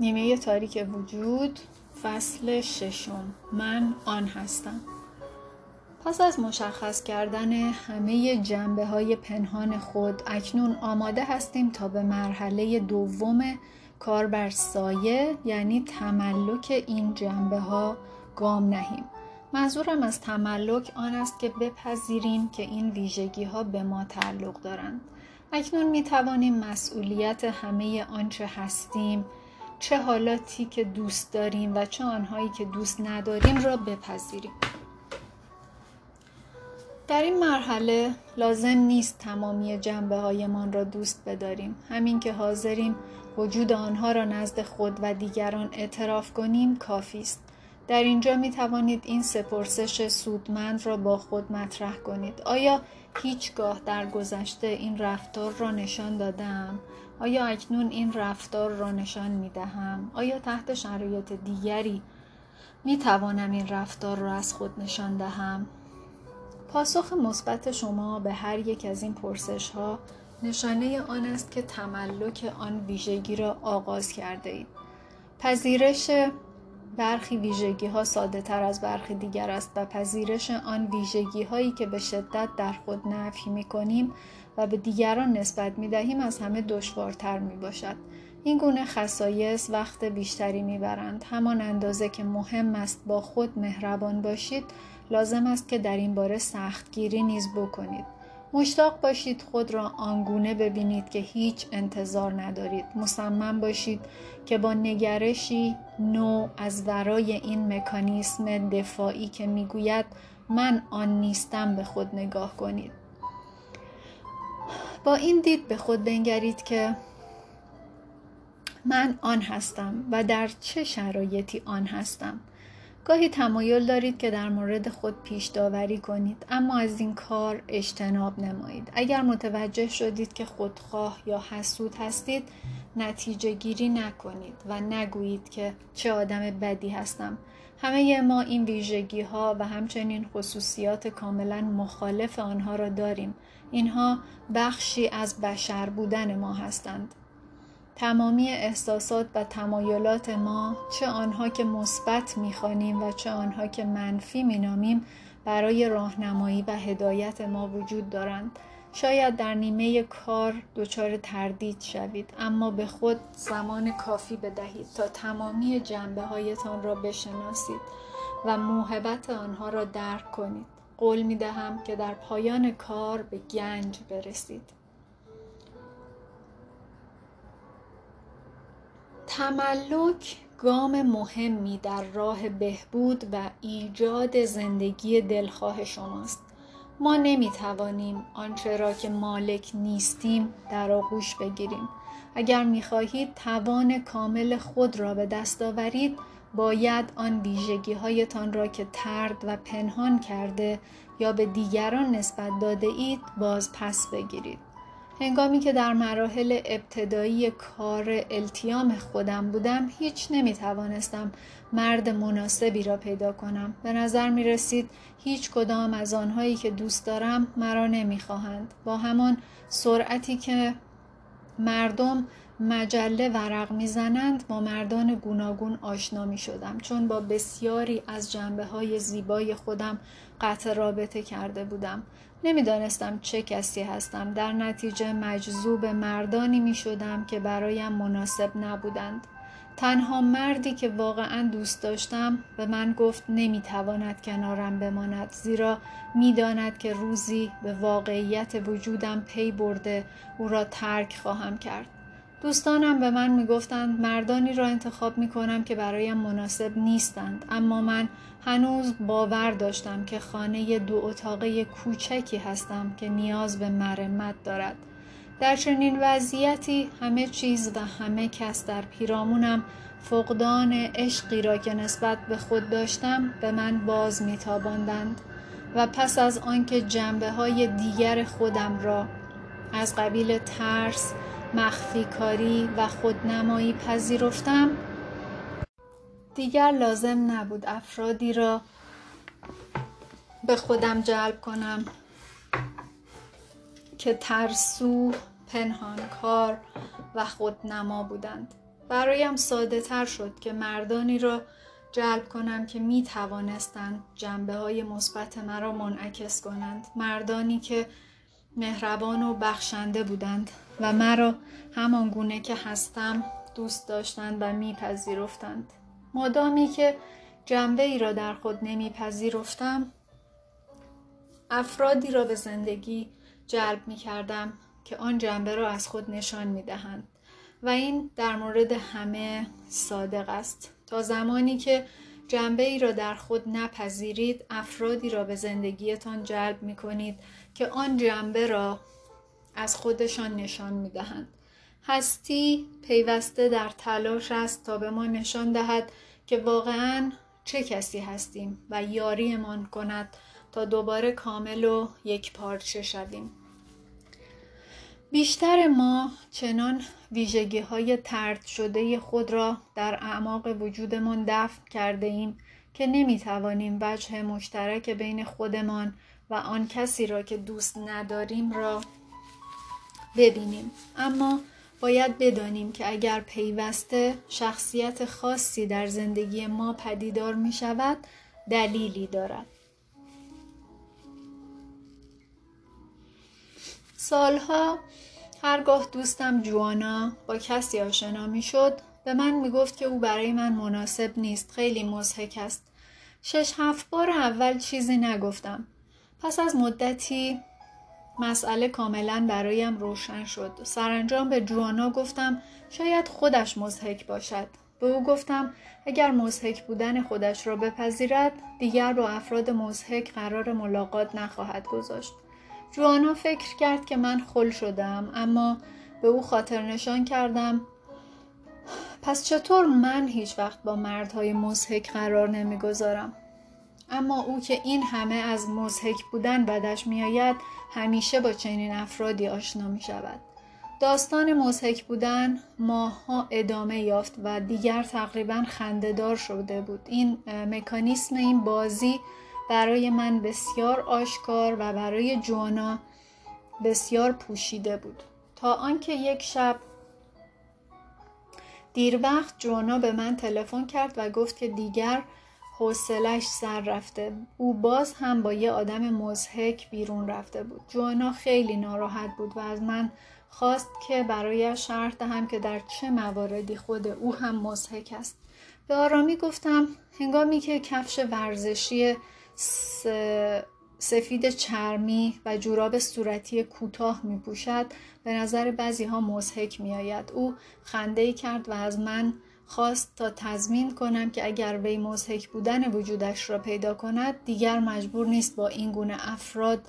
نیمه تاریک وجود فصل ششم. من آن هستم. پس از مشخص کردن همه جنبه های پنهان خود اکنون آماده هستیم تا به مرحله دوم کار بر سایه یعنی تملک این جنبه ها گام نهیم. منظورم از تملک آن است که بپذیریم که این ویژگی ها به ما تعلق دارند. اکنون می توانیم مسئولیت همه آنچه هستیم چه حالاتی که دوست داریم و چه آنهایی که دوست نداریم را بپذیریم. در این مرحله لازم نیست تمامی جنبه هایمان را دوست بداریم. همین که حاضریم وجود آنها را نزد خود و دیگران اعتراف کنیم کافی است. در اینجا می توانید این سپرسش سودمند را با خود مطرح کنید. آیا هیچگاه در گذشته این رفتار را نشان دادم آیا اکنون این رفتار را نشان می دهم؟ آیا تحت شرایط دیگری می توانم این رفتار را از خود نشان دهم؟ پاسخ مثبت شما به هر یک از این پرسش ها نشانه آن است که تملک آن ویژگی را آغاز کرده اید. پذیرش برخی ویژگی ها ساده تر از برخی دیگر است و پذیرش آن ویژگی هایی که به شدت در خود نفی می کنیم و به دیگران نسبت می دهیم از همه دشوارتر می باشد. این گونه خصایص وقت بیشتری می برند. همان اندازه که مهم است با خود مهربان باشید لازم است که در این باره سختگیری نیز بکنید. مشتاق باشید خود را آنگونه ببینید که هیچ انتظار ندارید. مصمم باشید که با نگرشی نو از ورای این مکانیسم دفاعی که می‌گوید من آن نیستم به خود نگاه کنید. با این دید به خود بنگرید که من آن هستم و در چه شرایطی آن هستم. گاهی تمایل دارید که در مورد خود پیش داوری کنید اما از این کار اجتناب نمایید. اگر متوجه شدید که خودخواه یا حسود هستید نتیجه گیری نکنید و نگویید که چه آدم بدی هستم. همه ما این ویژگی ها و همچنین خصوصیات کاملا مخالف آنها را داریم. اینها بخشی از بشر بودن ما هستند. تمامی احساسات و تمایلات ما چه آنها که مثبت می‌خوانیم و چه آنها که منفی مینامیم برای راهنمایی و هدایت ما وجود دارند. شاید در نیمه کار دچار تردید شوید اما به خود زمان کافی بدهید تا تمامی جنبه هایتان را بشناسید و موهبت آنها را درک کنید. قول می دهم که در پایان کار به گنج برسید. تملک گام مهمی در راه بهبود و ایجاد زندگی دلخواه شماست. ما نمی توانیم آنچه را که مالک نیستیم در آغوش بگیریم. اگر می خواهید توان کامل خود را به دست آورید باید آن ویژگی هایتان را که ترد و پنهان کرده یا به دیگران نسبت داده اید باز پس بگیرید. هنگامی که در مراحل ابتدایی کار التیام خودم بودم هیچ نمی توانستم مرد مناسبی را پیدا کنم به نظر می رسید هیچ کدام از آنهایی که دوست دارم مرا نمی خواهند. با همان سرعتی که مردم مجله ورق می‌زنند با مردان گوناگون آشنا می شدم چون با بسیاری از جنبه های زیبای خودم قطع رابطه کرده بودم. نمی‌دانستم چه کسی هستم. در نتیجه مجذوب مردانی می شدم که برایم مناسب نبودند. تنها مردی که واقعا دوست داشتم به من گفت نمی‌تواند کنارم بماند. زیرا می‌داند که روزی به واقعیت وجودم پی برده او را ترک خواهم کرد. دوستانم به من می‌گفتند مردانی را انتخاب می کنم که برایم مناسب نیستند. اما من هنوز باور داشتم که خانه دو اتاقه کوچکی هستم که نیاز به مرمت دارد. در چنین وضعیتی همه چیز و همه کس در پیرامونم فقدان عشقی را که نسبت به خود داشتم به من باز میتاباندند. و پس از آنکه جنبه های دیگر خودم را از قبیل ترس، مخفی کاری و خودنمایی پذیرفتم. دیگر لازم نبود افرادی را به خودم جلب کنم که ترسو، پنهانکار و خودنما بودند. برایم ساده تر شد که مردانی را جلب کنم که می توانستند جنبه های مثبت مرا منعکس کنند. مردانی که مهربان و بخشنده بودند و مرا همان گونه که هستم دوست داشتند و میپذیرفتند. مادامی که جنبه ای را در خود نمیپذیرفتم افرادی را به زندگی جلب می کردم که آن جنبه را از خود نشان می دهند و این در مورد همه صادق است. تا زمانی که جنبه ای را در خود نپذیرید افرادی را به زندگیتان جلب می کنید که آن جنبه را از خودشان نشان می دهند. هستی پیوسته در تلاش است تا به ما نشان دهد که واقعا چه کسی هستیم و یاریمان کند تا دوباره کامل و یک پارچه شویم. بیشتر ما چنان ویژگی های ترد شده خود را در اعماق وجودمان دفن کرده ایم که نمی توانیم وجه مشترک بین خودمان و آن کسی را که دوست نداریم را ببینیم. اما باید بدانیم که اگر پیوسته شخصیت خاصی در زندگی ما پدیدار می شود دلیلی دارد. سالها هرگاه دوستم جوانا با کسی آشنا می شد به من می گفت که او برای من مناسب نیست خیلی مزهک است. شش هفت بار اول چیزی نگفتم. پس از مدتی مسئله کاملا برایم روشن شد. سرانجام به جوانا گفتم شاید خودش مزهک باشد. به او گفتم اگر مزهک بودن خودش را بپذیرد دیگر با افراد مزهک قرار ملاقات نخواهد گذاشت. جوانا فکر کرد که من خل شدم اما به او خاطر نشان کردم. پس چطور من هیچ وقت با مردهای مزهک قرار نمی‌گذارم؟ اما او که این همه از مزهک بودن بدش میآید همیشه با چنین افرادی آشنا می شود. داستان مزهک بودن ماها ادامه یافت و دیگر تقریبا خندهدار شده بود این مکانیسم این بازی برای من بسیار آشکار و برای جوانا بسیار پوشیده بود تا آنکه یک شب دیر وقت جوانا به من تلفن کرد و گفت که دیگر حوصلش سر رفته. او باز هم با یه آدم مزهک بیرون رفته بود. جوانا خیلی ناراحت بود و از من خواست که برای شرح دهم که در چه مواردی خود او هم مزهک است. به آرامی گفتم هنگامی که کفش ورزشی سفید چرمی و جوراب صورتی کوتاه می پوشد به نظر بعضی ها مزهک می آید. او خنده کرد و از من خواست تا تضمین کنم که اگر وی مزهک بودن وجودش را پیدا کند دیگر مجبور نیست با این گونه افراد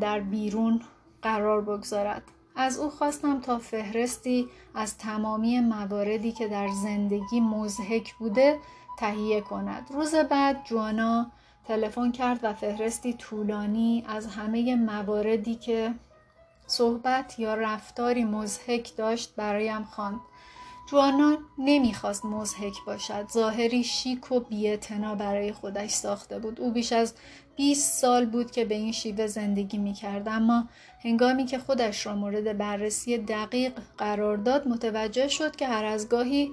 در بیرون قرار بگذارد. از او خواستم تا فهرستی از تمامی مواردی که در زندگی مزهک بوده تهیه کند. روز بعد جوانا تلفن کرد و فهرستی طولانی از همه مواردی که صحبت یا رفتاری مزهک داشت برایم خواند. جوانا نمی‌خواست مزهک باشد. ظاهری شیک و بیعتنا برای خودش ساخته بود. او بیش از 20 سال بود که به این شیوه زندگی می‌کرد. اما هنگامی که خودش را مورد بررسی دقیق قرار داد متوجه شد که هر از گاهی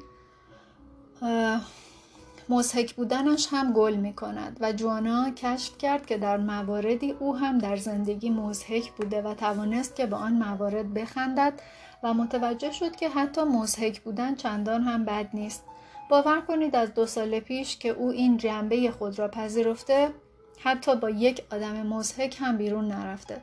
مزهک بودنش هم گل می کند و جوانا کشف کرد که در مواردی او هم در زندگی مزهک بوده و توانست که به آن موارد بخندد. و متوجه شد که حتی مزهک بودن چندان هم بد نیست. باور کنید از دو سال پیش که او این جنبه خود را پذیرفته حتی با یک آدم مزهک هم بیرون نرفته.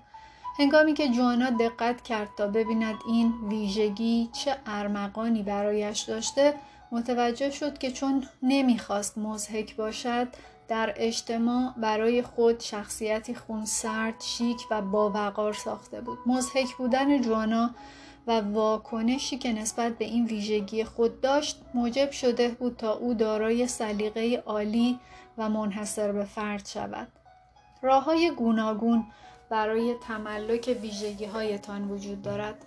هنگامی که جوانا دقت کرد تا ببیند این ویژگی چه ارمغانی برایش داشته متوجه شد که چون نمی‌خواست مزهک باشد در اجتماع برای خود شخصیتی خونسرد شیک و باوقار ساخته بود. مزهک بودن جوانا و واکنشی که نسبت به این ویژگی خود داشت موجب شده بود تا او دارای سلیقه عالی و منحصر به فرد شود. راه های گوناگون برای تملک ویژگی هایتان وجود دارد.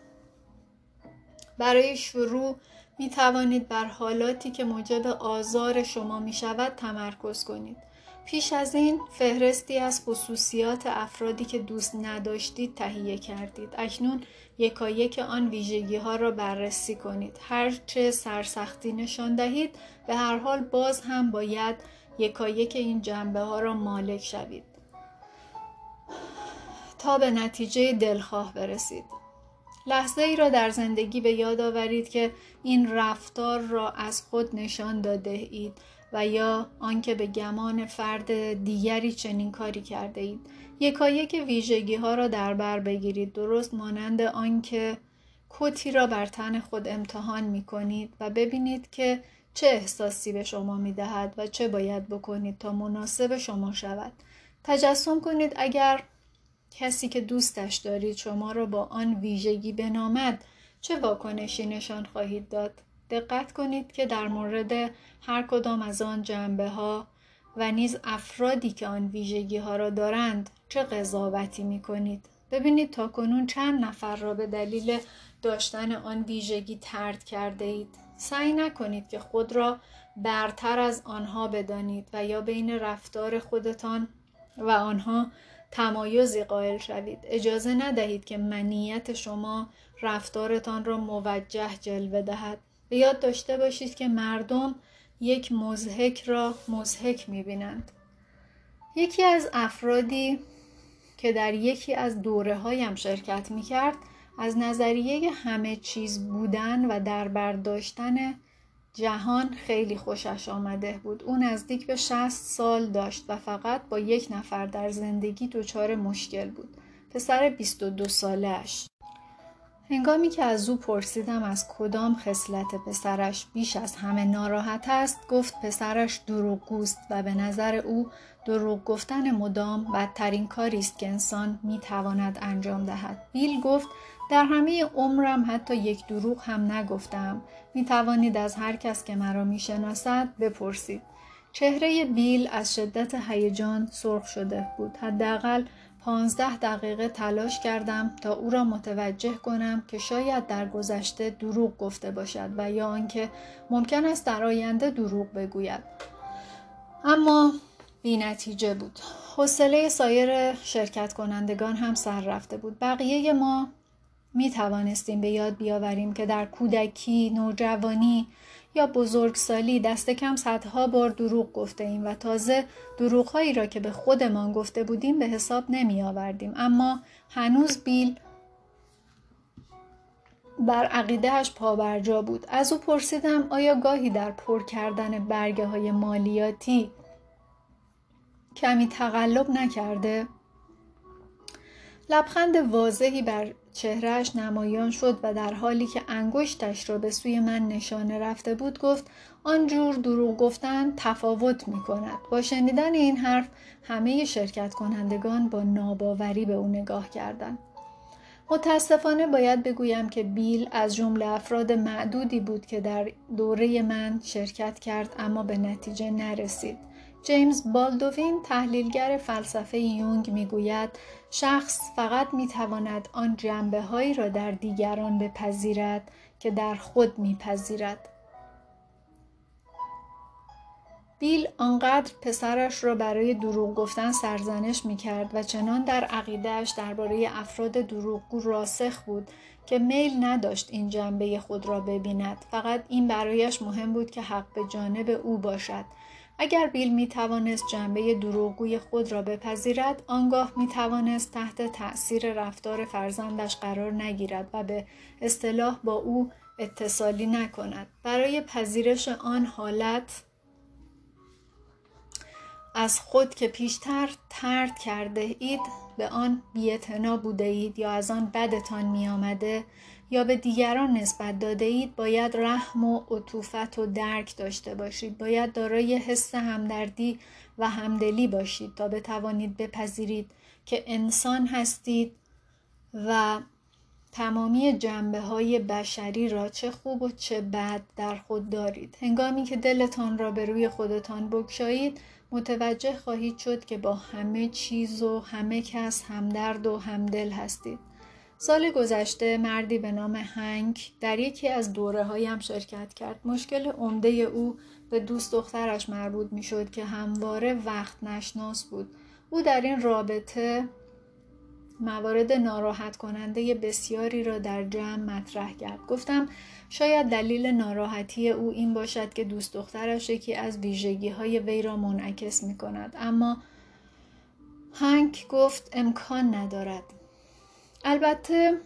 برای شروع می توانید بر حالاتی که موجب آزار شما می شود تمرکز کنید. پیش از این فهرستی از خصوصیات افرادی که دوست نداشتید تهیه کردید. اکنون یکایک آن ویژگی ها را بررسی کنید. هرچه سرسختی نشان دهید به هر حال باز هم باید یکایک این جنبه ها را مالک شوید. تا به نتیجه دلخواه برسید. لحظه ای را در زندگی به یاد آورید که این رفتار را از خود نشان داده اید و یا آنکه به گمان فرد دیگری چنین کاری کرده اید یکایک ویژگی ها را در بر بگیرید. درست مانند آنکه کتی را بر تن خود امتحان می کنید و ببینید که چه احساسی به شما می دهد و چه باید بکنید تا مناسب شما شود. تجسم کنید اگر کسی که دوستش دارید شما را با آن ویژگی بنامد چه واکنشی نشان خواهید داد. دقت کنید که در مورد هر کدام از آن جنبه ها و نیز افرادی که آن ویژگی ها را دارند چه قضاوتی می کنید. ببینید تا کنون چند نفر را به دلیل داشتن آن ویژگی ترد کرده اید. سعی نکنید که خود را برتر از آنها بدانید و یا بین رفتار خودتان و آنها تمایزی قائل شوید. اجازه ندهید که منیت شما رفتارتان را موجه جلوه دهد. به یاد داشته باشید که مردم یک مزهک را مزهک می‌بینند. یکی از افرادی که در یکی از دوره هایم شرکت می‌کرد از نظریه همه چیز بودن و در برداشتن جهان خیلی خوشش آمده بود. او نزدیک به 60 سال داشت و فقط با یک نفر در زندگی دچار مشکل بود. پسر 22 سالش هنگامی که از او پرسیدم از کدام خصلت پسرش بیش از همه ناراحت است گفت پسرش دروغگوست و به نظر او دروغ گفتن مدام بدترین کاری است که انسان می‌تواند انجام دهد. بیل گفت در همه عمرم حتی یک دروغ هم نگفتم. می توانید از هر کس که مرا می‌شناسد بپرسید. چهره بیل از شدت هیجان سرخ شده بود. حداقل پانزده دقیقه تلاش کردم تا او را متوجه کنم که شاید در گذشته دروغ گفته باشد و یا آنکه ممکن است در آینده دروغ بگوید. اما بی نتیجه بود. حوصله سایر شرکت کنندگان هم سر رفته بود. بقیه ما می توانستیم به یاد بیاوریم که در کودکی، نوجوانی یا بزرگسالی دست کم صدها بار دروغ گفته ایم و تازه دروغهایی را که به خودمان گفته بودیم به حساب نمی آوردیم اما هنوز بیل بر عقیدهش پابرجا بود از او پرسیدم آیا گاهی در پر کردن برگه های مالیاتی کمی تقلب نکرده؟ لبخند واضحی بر چهرهش نمایان شد و در حالی که انگشتش را به سوی من نشانه رفته بود گفت آنجور دروغ گفتن تفاوت می کند. با شنیدن این حرف همه شرکت کنندگان با ناباوری به او نگاه کردند. متاسفانه باید بگویم که بیل از جمله افراد معدودی بود که در دوره من شرکت کرد اما به نتیجه نرسید. جیمز بالدوین تحلیلگر فلسفه یونگ می‌گوید شخص فقط می‌تواند آن جنبه هایی را در دیگران بپذیرد که در خود میپذیرد. بیل آنقدر پسرش را برای دروغ گفتن سرزنش می کرد و چنان در عقیدهش درباره افراد دروغگو راسخ بود که میل نداشت این جنبه خود را ببیند فقط این برایش مهم بود که حق به جانب او باشد اگر بیل می توانست جنبه دروغگوی خود را بپذیرد آنگاه می توانست تحت تأثیر رفتار فرزندش قرار نگیرد و به اصطلاح با او اتصالی نکند. برای پذیرش آن حالت از خود که پیشتر ترد کرده اید به آن بیعتنا بوده اید یا از آن بدتان می آمده یا به دیگران نسبت داده اید باید رحم و عطوفت و درک داشته باشید. باید دارای حس همدردی و همدلی باشید تا بتوانید بپذیرید که انسان هستید و تمامی جنبه های بشری را چه خوب و چه بد در خود دارید. هنگامی که دلتان را به روی خودتان بگشایید متوجه خواهید شد که با همه چیز و همه کس همدرد و همدل هستید. سال گذشته مردی به نام هنگ در یکی از دوره هایم شرکت کرد. مشکل عمده او به دوست دخترش مربوط می شد که همواره وقت نشناس بود. او در این رابطه موارد ناراحت کننده بسیاری را در جمع مطرح کرد. گفتم شاید دلیل ناراحتی او این باشد که دوست دخترش یکی از ویژگی های وی را منعکس می کند. اما هنگ گفت امکان ندارد. البته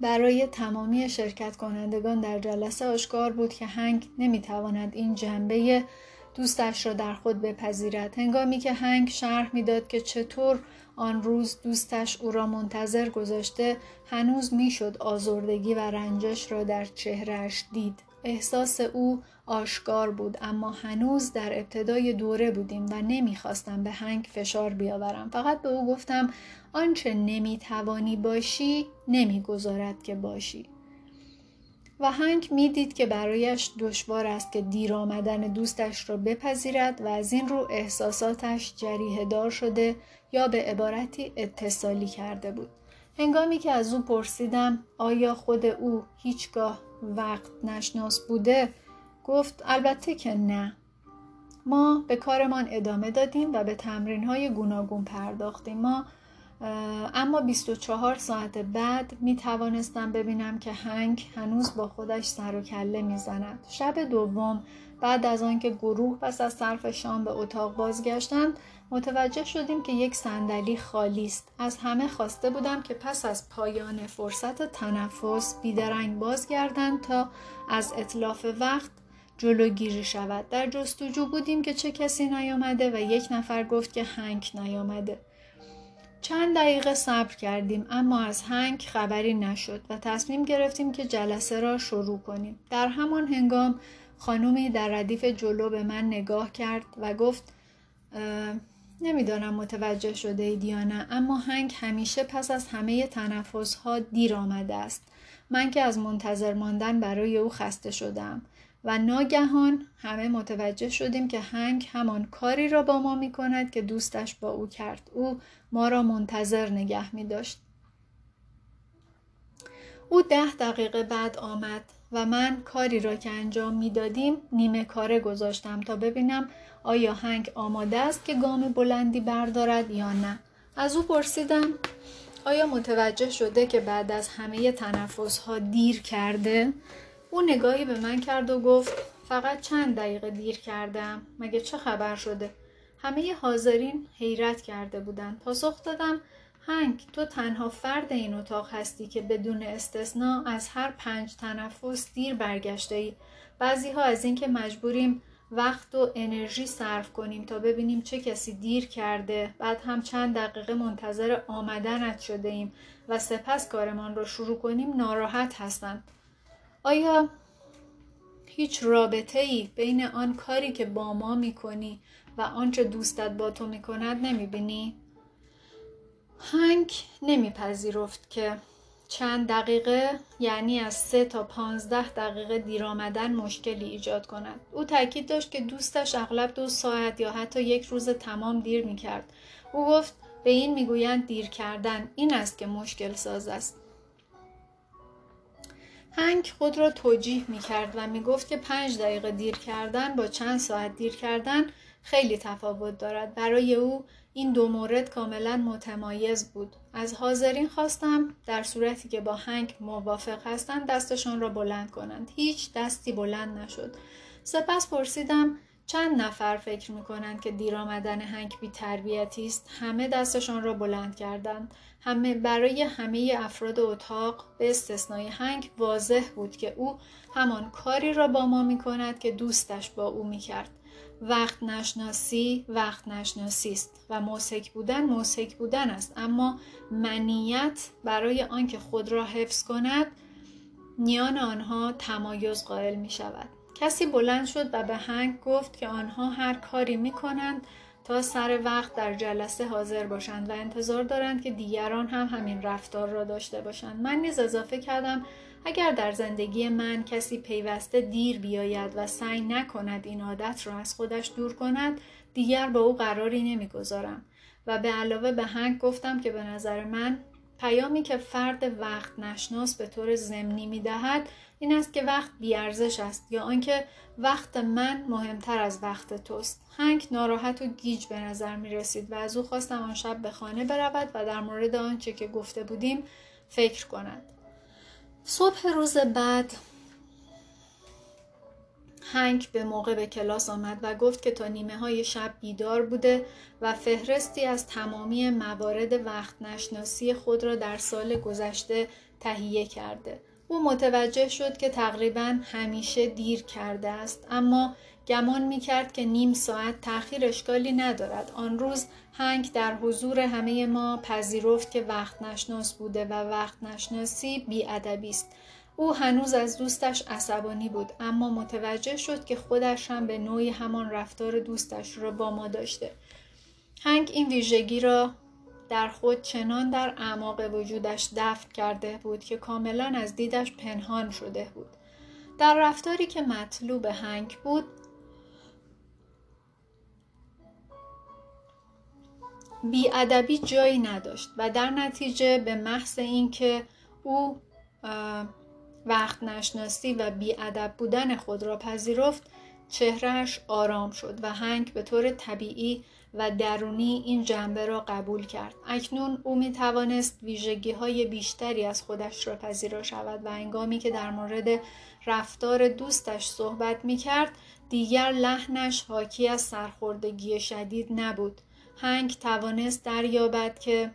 برای تمامی شرکت کنندگان در جلسه آشکار بود که هنگ نمی‌تواند این جنبه دوستش را در خود بپذیرد. هنگامی که هنگ شرح می‌داد که چطور آن روز دوستش او را منتظر گذاشته هنوز می‌شد آزردگی و رنجش را در چهرهش دید. احساس او آشکار بود اما هنوز در ابتدای دوره بودیم و نمی‌خواستم به هنگ فشار بیاورم. فقط به او گفتم آنچه نمی‌توانی باشی نمی‌گذارد که باشی. و هنگ می‌دید که برایش دشوار است که دیر آمدن دوستش را بپذیرد و از این رو احساساتش جریه دار شده یا به عبارتی اتصالی کرده بود. هنگامی که از او پرسیدم آیا خود او هیچگاه وقت نشناس بوده؟ گفت البته که نه. ما به کارمان ادامه دادیم و به تمرین های گوناگون پرداختیم. ما اما 24 ساعت بعد می توانستم ببینم که هنگ هنوز با خودش سر و کله می زند. شب دوم بعد از آنکه گروه پس از صرف شام به اتاق بازگشتند متوجه شدیم که یک صندلی خالی است. از همه خواسته بودم که پس از پایان فرصت تنفس بیدرنگ بازگردند تا از اطلاف وقت جلوگیری شود. در جستجو بودیم که چه کسی نیامده و یک نفر گفت که هنگ نیامده. چند دقیقه صبر کردیم اما از هنگ خبری نشد و تصمیم گرفتیم که جلسه را شروع کنیم. در همان هنگام خانومی در ردیف جلو به من نگاه کرد و گفت نمی‌دانم متوجه شده اید یا نه اما هنگ همیشه پس از همه تنفس ها دیر آمده است. من که از منتظر ماندن برای او خسته شدم و ناگهان همه متوجه شدیم که هنگ همان کاری را با ما می کند که دوستش با او کرد. او ما را منتظر نگه می داشت. او ده دقیقه بعد آمد و من کاری را که انجام می‌دادیم نیمه کاره گذاشتم تا ببینم آیا هنگ آماده است که گام بلندی بردارد یا نه. از او پرسیدم آیا متوجه شده که بعد از همه تنفس ها دیر کرده؟ او نگاهی به من کرد و گفت فقط چند دقیقه دیر کردم مگه چه خبر شده؟ همه حاضرین حیرت کرده بودند پاسخ دادم هنگ تو تنها فرد این اتاق هستی که بدون استثنا از هر پنج تنفس دیر برگشته ای. بعضی ها از اینکه مجبوریم وقت و انرژی صرف کنیم تا ببینیم چه کسی دیر کرده. بعد هم چند دقیقه منتظر آمدنت شده ایم و سپس کارمان را شروع کنیم ناراحت هستند آیا هیچ رابطه ای بین آن کاری که با ما می کنی و آنچه دوستت با تو می کند نمی بینی؟ هنگ نمیپذیرفت که چند دقیقه یعنی از سه تا پانزده دقیقه دیر آمدن مشکلی ایجاد کند. او تاکید داشت که دوستش اغلب دو ساعت یا حتی یک روز تمام دیر می کرد او گفت به این می‌گویند دیر کردن. این است که مشکل ساز است. هنگ خود را توجیه می کرد و می گفت که پنج دقیقه دیر کردن با چند ساعت دیر کردن خیلی تفاوت دارد. برای او این دو مورد کاملا متمایز بود. از حاضرین خواستم در صورتی که با هنگ موافق هستند دستشان را بلند کنند. هیچ دستی بلند نشد. سپس پرسیدم چند نفر فکر می کنند که دیر آمدن هنگ بی تربیتی است. همه دستشان را بلند کردند. همه برای همه افراد اتاق به استثنای هنگ واضح بود که او همان کاری را با ما می کند که دوستش با او می کرد وقت نشناسی وقت نشناسی است و موسک بودن موسک بودن است. اما منیت برای آنکه خود را حفظ کند میان آنها تمایز قائل می شود کسی بلند شد و به هنگ گفت که آنها هر کاری می کنند تا سر وقت در جلسه حاضر باشند و انتظار دارند که دیگران هم همین رفتار را داشته باشند. من نیز اضافه کردم اگر در زندگی من کسی پیوسته دیر بیاید و سعی نکند این عادت را از خودش دور کند دیگر با او قراری نمی‌گذارم. و به علاوه به هنگ گفتم که به نظر من پیامی که فرد وقت نشناس به طور ضمنی می‌دهد این است که وقت بیارزش است یا آنکه وقت من مهمتر از وقت توست هنگ ناراحت و گیج به نظر می رسید و از او خواستم آن شب به خانه برود و در مورد آنچه که گفته بودیم فکر کند صبح روز بعد هنگ به موقع به کلاس آمد و گفت که تا نیمه های شب بیدار بوده و فهرستی از تمامی موارد وقت نشناسی خود را در سال گذشته تهیه کرده. او متوجه شد که تقریبا همیشه دیر کرده است اما گمان می کرد که نیم ساعت تاخیر اشکالی ندارد. آن روز هنگ در حضور همه ما پذیرفت که وقت نشناس بوده و وقت نشناسی بیادبی است. او هنوز از دوستش عصبانی بود اما متوجه شد که خودش هم به نوعی همان رفتار دوستش را با ما داشته. هنگ این ویژگی را در خود چنان در اعماق وجودش دفن کرده بود که کاملا از دیدش پنهان شده بود. در رفتاری که مطلوب هنگ بود بیادبی جایی نداشت و در نتیجه به محض اینکه او وقت نشناسی و بیادب بودن خود را پذیرفت چهرهش آرام شد و هنگ به طور طبیعی و درونی این جنبه را قبول کرد. اکنون او می توانست ویژگی های بیشتری از خودش را پذیرا شود و انگامی که در مورد رفتار دوستش صحبت می کرد دیگر لحنش حاکی از سرخوردگی شدید نبود. هنگ توانست دریابد که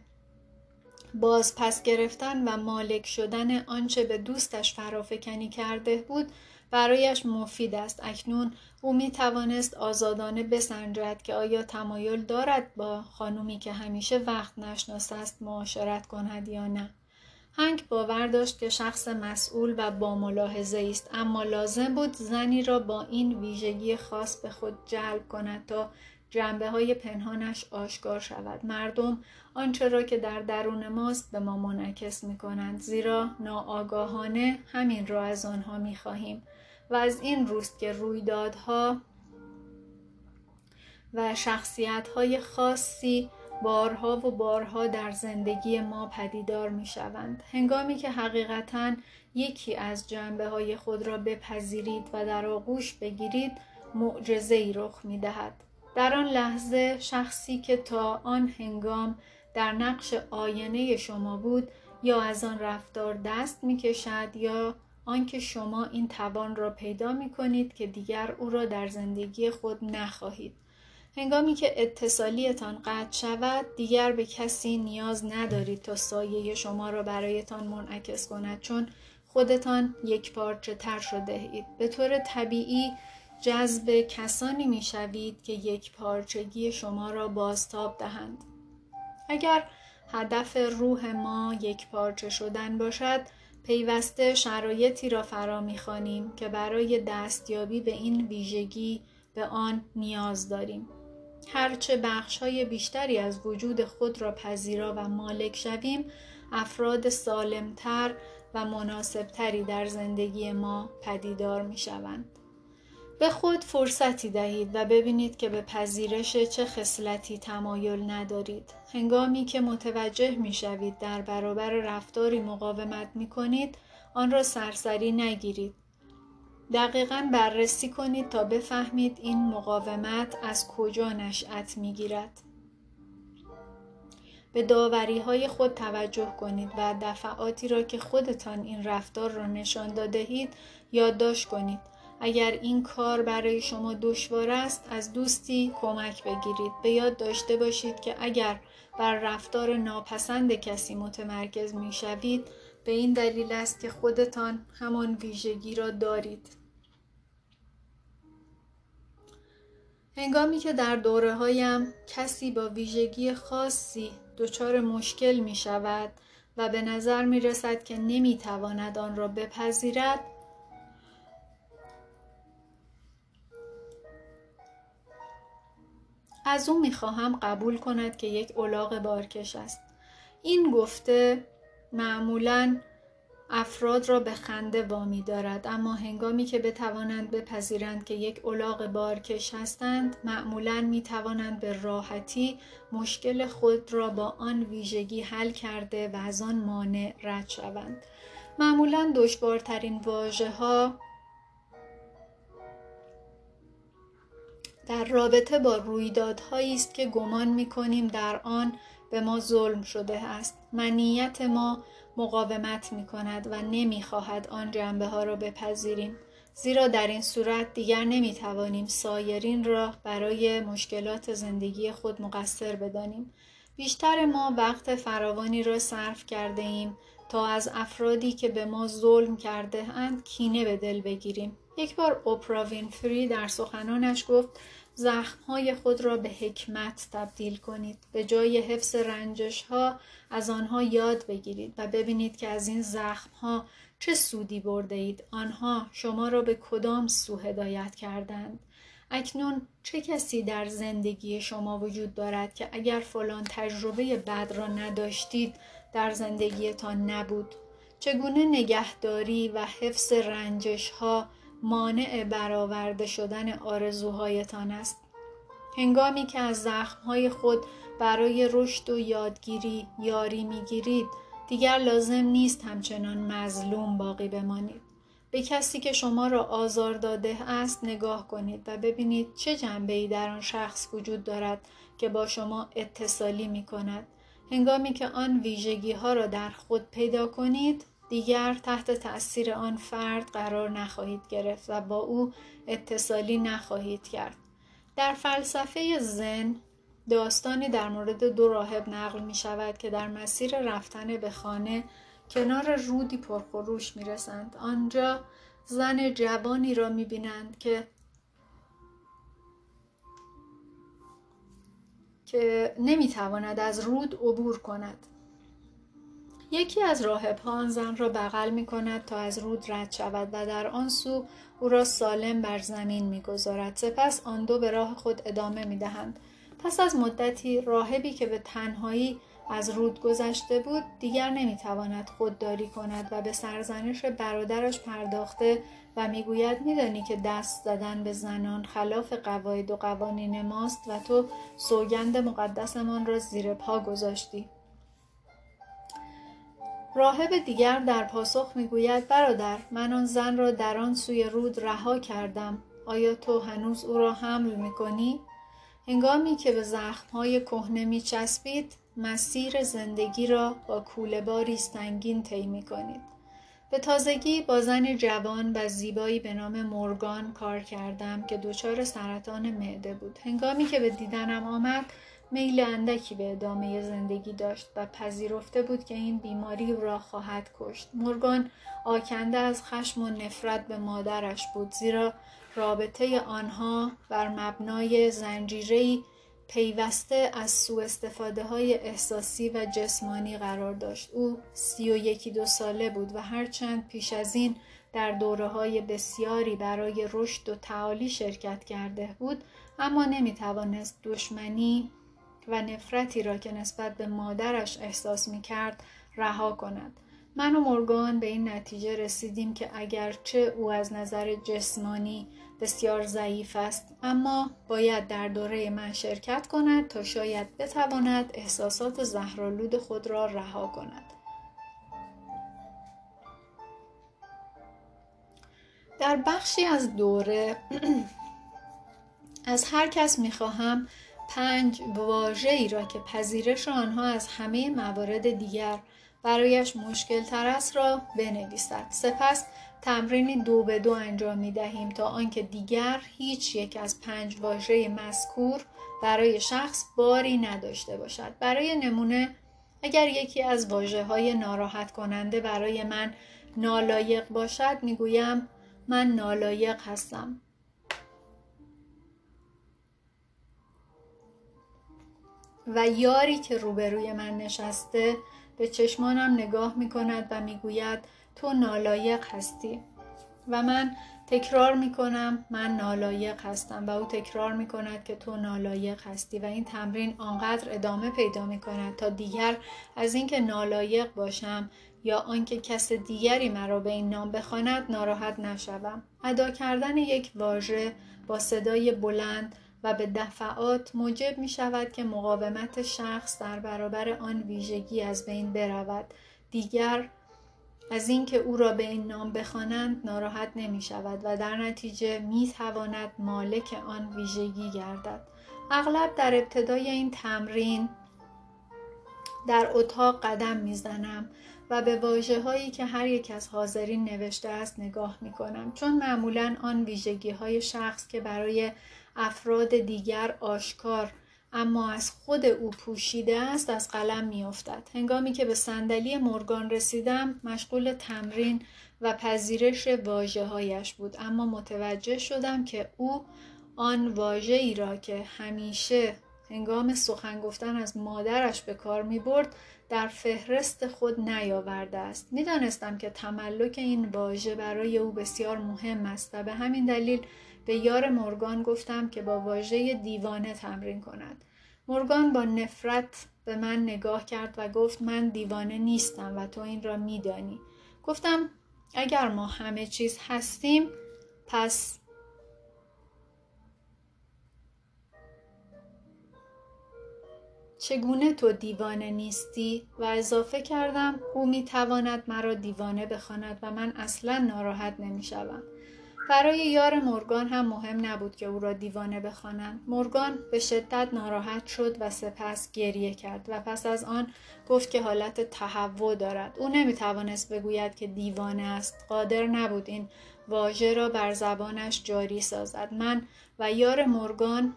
باز پس گرفتن و مالک شدن آنچه به دوستش فرافکنی کرده بود برایش مفید است. اکنون او می توانست آزادانه بسنجد که آیا تمایل دارد با خانومی که همیشه وقت نشناسه است معاشرت کند یا نه. هنگ باور داشت که شخص مسئول و با ملاحظه است اما لازم بود زنی را با این ویژگی خاص به خود جلب کند تا جنبه های پنهانش آشکار شود. مردم آنچه را که در درون ماست به ما منعکس می کنند زیرا ناآگاهانه همین را از آنها می خواهیم و از این روست که رویدادها و شخصیت های خاصی بارها و بارها در زندگی ما پدیدار می شوند. هنگامی که حقیقتا یکی از جنبه های خود را بپذیرید و در آغوش بگیرید معجزه ای رخ می دهد. در آن لحظه شخصی که تا آن هنگام در نقش آینه شما بود یا از آن رفتار دست می کشد یا آنکه شما این توان را پیدا می کنید که دیگر او را در زندگی خود نخواهید. هنگامی که اتصالیتان قطع شود دیگر به کسی نیاز ندارید تا سایه شما را برایتان منعکس کند چون خودتان یک پارچه تر شده اید. به طور طبیعی جذب کسانی می شوید که یک پارچگی شما را بازتاب دهند. اگر هدف روح ما یک پارچه شدن باشد پیوسته شرایطی را فرا می‌خوانیم که برای دستیابی به این ویژگی به آن نیاز داریم هرچه بخش های بیشتری از وجود خود را پذیرا و مالک شویم افراد سالمتر و مناسبتری در زندگی ما پدیدار می شوند. به خود فرصتی دهید و ببینید که به پذیرش چه خصلتی تمایل ندارید. هنگامی که متوجه می شوید در برابر رفتاری مقاومت می کنید، آن را سرسری نگیرید. دقیقا بررسی کنید تا بفهمید این مقاومت از کجا نشأت می گیرد. به داوری های خود توجه کنید و دفعاتی را که خودتان این رفتار را نشان دادهید یادداشت کنید اگر این کار برای شما دشوار است از دوستی کمک بگیرید. به یاد داشته باشید که اگر بر رفتار ناپسند کسی متمرکز می شوید به این دلیل است که خودتان همان ویژگی را دارید. هنگامی که در دوره هایم کسی با ویژگی خاصی دچار مشکل می شود و به نظر می رسد که نمی تواند آن را بپذیرد از او می‌خواهم قبول کند که یک الاغ بارکش است. این گفته معمولا افراد را به خنده وامی دارد اما هنگامی که بتوانند بپذیرند که یک الاغ بارکش هستند معمولا می توانند به راحتی مشکل خود را با آن ویژگی حل کرده و از آن مانع رد شوند. معمولا دشوارترین واژه ها در رابطه با رویدادهایی است که گمان می کنیم در آن به ما ظلم شده است. منیت ما مقاومت می کند و نمی خواهد آن جنبه ها را بپذیریم. زیرا در این صورت دیگر نمی توانیم سایرین را برای مشکلات زندگی خود مقصر بدانیم. بیشتر ما وقت فراوانی را صرف کرده ایم تا از افرادی که به ما ظلم کرده اند کینه به دل بگیریم. یک بار اوپرا وینفری در سخنانش گفت زخمهای خود را به حکمت تبدیل کنید. به جای حفظ رنجش ها از آنها یاد بگیرید و ببینید که از این زخمها چه سودی برده اید. آنها شما را به کدام سو هدایت کردند؟ اکنون چه کسی در زندگی شما وجود دارد که اگر فلان تجربه بد را نداشتید در زندگیتان نبود؟ چگونه نگهداری و حفظ رنجش ها مانع برآورده شدن آرزوهایتان است هنگامی که از زخمهای خود برای رشد و یادگیری یاری می‌گیرید دیگر لازم نیست همچنان مظلوم باقی بمانید به کسی که شما را آزار داده است نگاه کنید و ببینید چه جنبه ای در آن شخص وجود دارد که با شما اتصالی می کند. هنگامی که آن ویژگی ها را در خود پیدا کنید دیگر تحت تأثیر آن فرد قرار نخواهید گرفت و با او اتصالی نخواهید کرد. در فلسفه زن داستانی در مورد دو راهب نقل می شود که در مسیر رفتن به خانه کنار رودی پرخروش می رسند. آنجا زن جوانی را می بینند که که نمی تواند از رود عبور کند یکی از راهب آن زن را بغل می کند تا از رود رد شود و در آن سو او را سالم بر زمین می گذارد. سپس آن دو به راه خود ادامه می دهند. پس از مدتی راهبی که به تنهایی از رود گذشته بود دیگر نمی‌تواند خودداری کند و به سرزنش برادرش پرداخته و می‌گوید میدانی که دست زدن به زنان خلاف قواعد و قوانین ماست و تو سوگند مقدسمان را زیر پا گذاشتی راهب دیگر در پاسخ می‌گوید برادر من آن زن را در آن سوی رود رها کردم. آیا تو هنوز او را حمل می‌کنی؟ هنگامی که به زخمهای کهنه میچسبید مسیر زندگی را با کوله باری سنگین طی می‌کنید. به تازگی با زن جوان و زیبایی به نام مورگان کار کردم که دچار سرطان معده بود. هنگامی که به دیدنم آمد میل اندکی به ادامه زندگی داشت و پذیرفته بود که این بیماری را خواهد کشت. مورگان آکنده از خشم و نفرت به مادرش بود زیرا رابطه آنها بر مبنای زنجیری پیوسته از سوء استفاده های احساسی و جسمانی قرار داشت. او سی و یکی دو ساله بود و هرچند پیش از این در دوره های بسیاری برای رشد و تعالی شرکت کرده بود اما نمی توانست دشمنی و نفرتی را که نسبت به مادرش احساس می کرد رها کند. من و مورگان به این نتیجه رسیدیم که اگرچه او از نظر جسمانی بسیار ضعیف است اما باید در دوره من شرکت کند تا شاید بتواند احساسات زهرالود خود را رها کند در بخشی از دوره از هر کس می‌خواهم پنج واژه ای را که پذیرش آنها از همه موارد دیگر برایش مشکل تر است را بنویسد. سپس تمرینی دو به دو انجام می دهیم تا آنکه دیگر هیچ یک از پنج واژه مذکور برای شخص باری نداشته باشد. برای نمونه اگر یکی از واجه های ناراحت کننده برای من نالایق باشد می‌گویم من نالایق هستم. و یاری که روبروی من نشسته به چشمانم نگاه می کند و می گوید تو نالایق هستی. و من تکرار می کنم من نالایق هستم. و او تکرار می کند که تو نالایق هستی. و این تمرین آنقدر ادامه پیدا می کند تا دیگر از اینکه نالایق باشم یا آنکه کس دیگری مرا به این نام بخواند ناراحت نشوم. ادا کردن یک واژه با صدای بلند و به دفعات موجب می شود که مقاومت شخص در برابر آن ویژگی از بین برود. دیگر از اینکه او را به این نام بخوانند ناراحت نمی شود و در نتیجه می تواند مالک آن ویژگی گردد. اغلب در ابتدای این تمرین در اتاق قدم می‌زنم و به واجه هایی که هر یک از حاضرین نوشته است نگاه می کنم چون معمولا آن ویژگی های شخص که برای افراد دیگر آشکار اما از خود او پوشیده است از قلم میافتد. هنگامی که به صندلی مورگان رسیدم مشغول تمرین و پذیرش واجه هایش بود. اما متوجه شدم که او آن واژه ای را که همیشه هنگام سخن گفتن از مادرش به کار می برد در فهرست خود نیاورده است. می‌دانستم که تملک این واژه برای او بسیار مهم است و به همین دلیل به یار مورگان گفتم که با واژه دیوانه تمرین کند. مورگان با نفرت به من نگاه کرد و گفت من دیوانه نیستم و تو این را میدانی. گفتم اگر ما همه چیز هستیم پس چگونه تو دیوانه نیستی؟ و اضافه کردم او می‌تواند مرا دیوانه بخواند و من اصلا ناراحت نمی‌شوم. برای یار مورگان هم مهم نبود که او را دیوانه بخوانند. مورگان به شدت ناراحت شد و سپس گریه کرد و پس از آن گفت که حالت تهوع دارد. او نمی‌توانست بگوید که دیوانه است. قادر نبود این واژه را بر زبانش جاری سازد. من و یار مورگان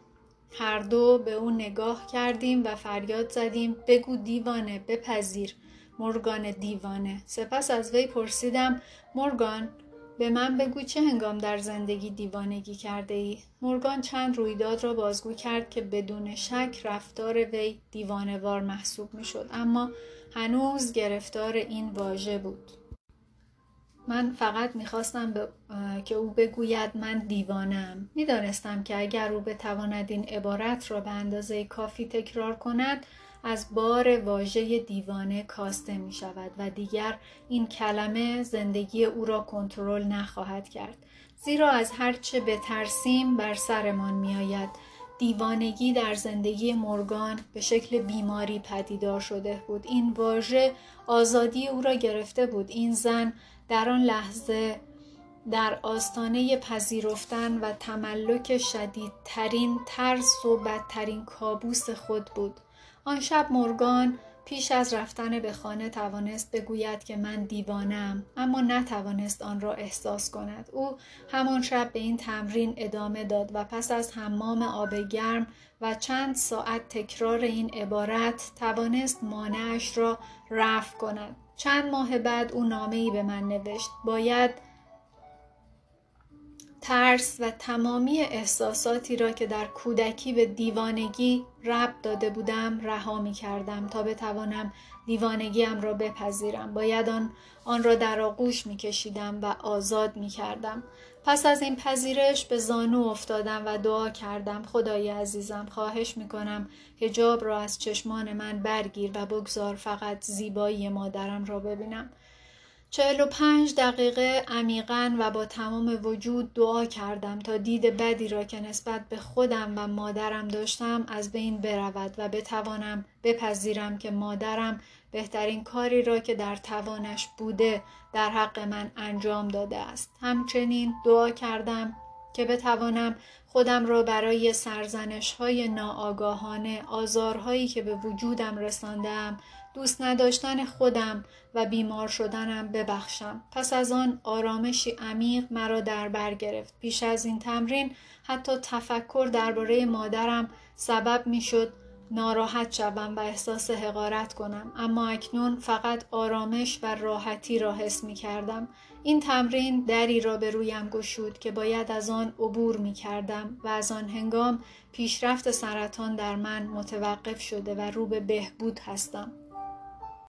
هر دو به او نگاه کردیم و فریاد زدیم بگو دیوانه بپذیر مورگان دیوانه. سپس از وی پرسیدم مورگان به من بگو چه هنگام در زندگی دیوانگی کرده ای؟ مورگان چند رویداد را بازگو کرد که بدون شک رفتار وی دیوانوار محسوب می شد اما هنوز گرفتار این واژه بود. من فقط می‌خواستم ب... که او بگوید من دیوانم می‌دانستم که اگر او بتواند این عبارت را به اندازه کافی تکرار کند از بار واژه دیوانه کاسته می شود و دیگر این کلمه زندگی او را کنترل نخواهد کرد. زیرا از هرچه بترسیم بر سرمان می آید دیوانگی در زندگی مورگان به شکل بیماری پدیدار شده بود. این واژه آزادی او را گرفته بود. این زن در آن لحظه در آستانه پذیرفتن و تملک شدیدترین ترس و بدترین کابوس خود بود. آن شب مورگان پیش از رفتن به خانه توانست بگوید که من دیوانم اما نتوانست آن را احساس کند. او همان شب به این تمرین ادامه داد و پس از حمام آب گرم و چند ساعت تکرار این عبارت توانست مانعش را رفع کند. چند ماه بعد او نامه ای به من نوشت. باید ترس و تمامی احساساتی را که در کودکی به دیوانگی رب داده بودم رها می کردم تا بتوانم دیوانگیم را بپذیرم. باید آن, آن را در آغوش می کشیدم و آزاد می کردم. پس از این پذیرش به زانو افتادم و دعا کردم خدای عزیزم خواهش می کنم هجاب را از چشمان من برگیر و بگذار فقط زیبایی مادرم را ببینم. چهل و پنج دقیقه عمیقا و با تمام وجود دعا کردم تا دید بدی را که نسبت به خودم و مادرم داشتم از بین برود و بتوانم بپذیرم که مادرم بهترین کاری را که در توانش بوده در حق من انجام داده است. همچنین دعا کردم که بتوانم خودم را برای سرزنش های ناآگاهانه آزارهایی که به وجودم رساندم دوست نداشتن خودم و بیمار شدنم ببخشم. پس از آن آرامشی عمیق مرا در بر گرفت. پیش از این تمرین حتی تفکر درباره مادرم سبب می‌شد ناراحت شوم و احساس حقارت کنم. اما اکنون فقط آرامش و راحتی را حس می کردم این تمرین دری را به رویم گشود که باید از آن عبور می کردم و از آن هنگام پیشرفت سرطان در من متوقف شده و رو به بهبود هستم.